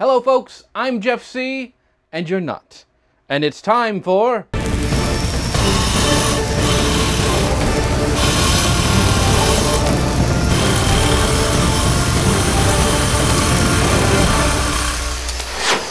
Hello, folks. I'm Jeff Sieh, and you're not. And it's time for.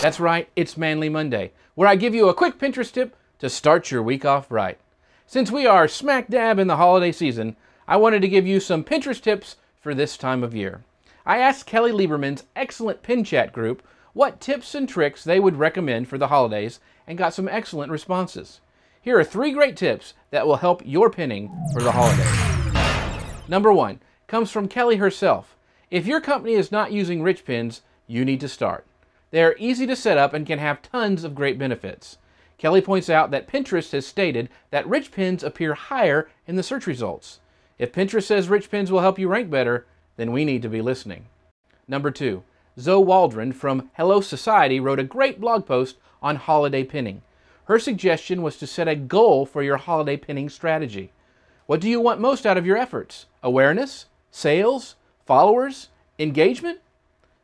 That's right, it's Manly Monday, where I give you a quick Pinterest tip to start your week off right. Since we are smack dab in the holiday season, I wanted to give you some Pinterest tips for this time of year. I asked Kelly Lieberman's excellent pin chat group what tips and tricks they would recommend for the holidays and got some excellent responses. Here are three great tips that will help your pinning for the holidays. Number one comes from Kelly herself. If your company is not using rich pins, you need to start. They are easy to set up and can have tons of great benefits. Kelly points out that Pinterest has stated that rich pins appear higher in the search results. If Pinterest says rich pins will help you rank better, then we need to be listening. Number two, Zoe Waldron from Hello Society wrote a great blog post on holiday pinning. Her suggestion was to set a goal for your holiday pinning strategy. What do you want most out of your efforts? Awareness? Sales? Followers? Engagement?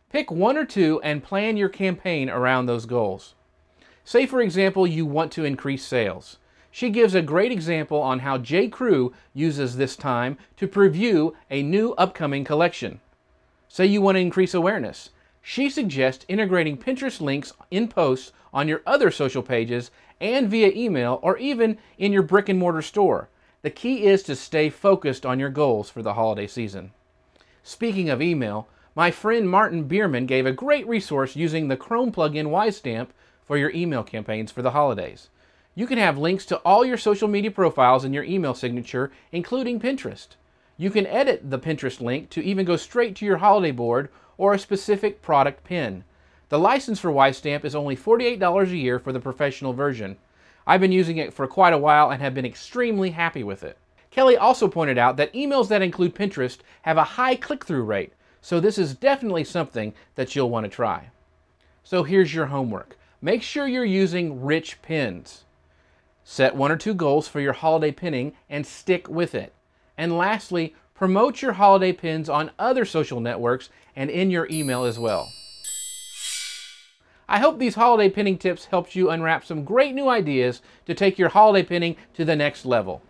Pick one or two and plan your campaign around those goals. Say, for example, you want to increase sales. She gives a great example on how J. Crew uses this time to preview a new upcoming collection. Say you want to increase awareness. She suggests integrating Pinterest links in posts on your other social pages and via email or even in your brick and mortar store. The key is to stay focused on your goals for the holiday season. Speaking of email, my friend Martin Bierman gave a great resource using the Chrome plugin Wisestamp for your email campaigns for the holidays. You can have links to all your social media profiles in your email signature, including Pinterest. You can edit the Pinterest link to even go straight to your holiday board or a specific product pin. The license for Wisestamp is only $48 a year for the professional version. I've been using it for quite a while and have been extremely happy with it. Kelly also pointed out that emails that include Pinterest have a high click through rate, so this is definitely something that you'll want to try. So here's your homework. Make sure you're using rich pins. Set one or two goals for your holiday pinning and stick with it. And lastly, promote your holiday pins on other social networks and in your email as well. I hope these holiday pinning tips helped you unwrap some great new ideas to take your holiday pinning to the next level.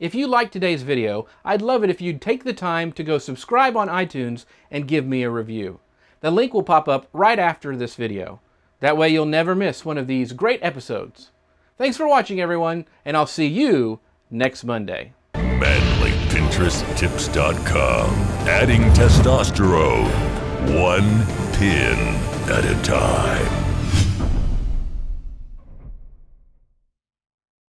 If you liked today's video, I'd love it if you'd take the time to go subscribe on iTunes and give me a review. The link will pop up right after this video. That way you'll never miss one of these great episodes. Thanks for watching everyone, and I'll see you next Monday. ManlyPinterestTips.com. Adding testosterone, one pin at a time.